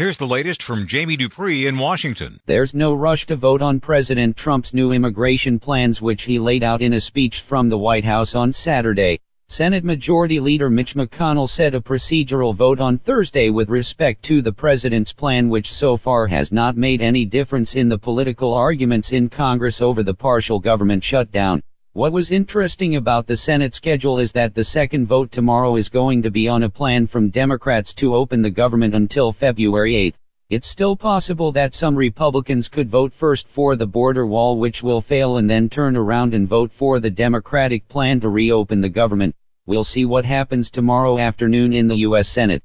Here's the latest from Jamie Dupree in Washington. There's no rush to vote on President Trump's new immigration plans, which he laid out in a speech from the White House on Saturday. Senate Majority Leader Mitch McConnell said a procedural vote on Thursday with respect to the president's plan, which so far has not made any difference in the political arguments in Congress over the partial government shutdown. What was interesting about the Senate schedule is that the second vote tomorrow is going to be on a plan from Democrats to open the government until February 8. It's still possible that some Republicans could vote first for the border wall which will fail and then turn around and vote for the Democratic plan to reopen the government. We'll see what happens tomorrow afternoon in the U.S. Senate.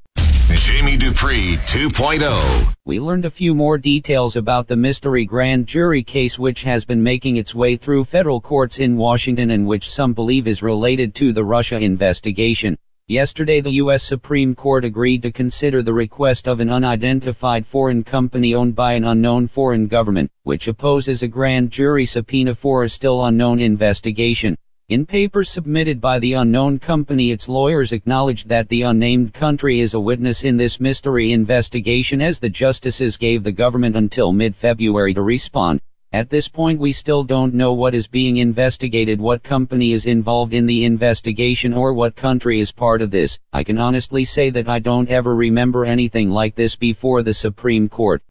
Jamie Dupree 2.0. We learned a few more details about the mystery grand jury case which has been making its way through federal courts in Washington and which some believe is related to the Russia investigation. Yesterday the U.S. Supreme Court agreed to consider the request of an unidentified foreign company owned by an unknown foreign government, which opposes a grand jury subpoena for a still unknown investigation. In papers submitted by the unknown company, its lawyers acknowledged that the unnamed country is a witness in this mystery investigation as the justices gave the government until mid-February to respond. At this point we still don't know what is being investigated, what company is involved in the investigation or what country is part of this. I can honestly say that I don't ever remember anything like this before the Supreme Court.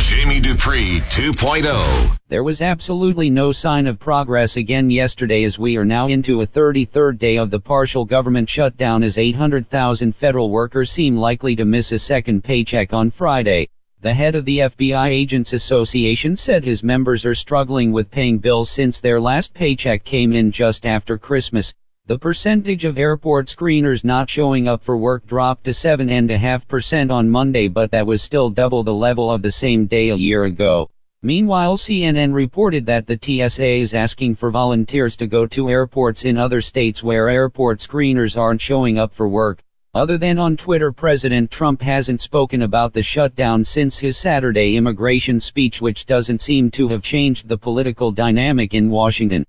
Jamie Dupree 2.0. There was absolutely no sign of progress again yesterday as we are now into a 33rd day of the partial government shutdown as 800,000 federal workers seem likely to miss a second paycheck on Friday. The head of the FBI Agents Association said his members are struggling with paying bills since their last paycheck came in just after Christmas. The percentage of airport screeners not showing up for work dropped to 7.5% on Monday, but that was still double the level of the same day a year ago. Meanwhile, CNN reported that the TSA is asking for volunteers to go to airports in other states where airport screeners aren't showing up for work. Other than on Twitter, President Trump hasn't spoken about the shutdown since his Saturday immigration speech, which doesn't seem to have changed the political dynamic in Washington.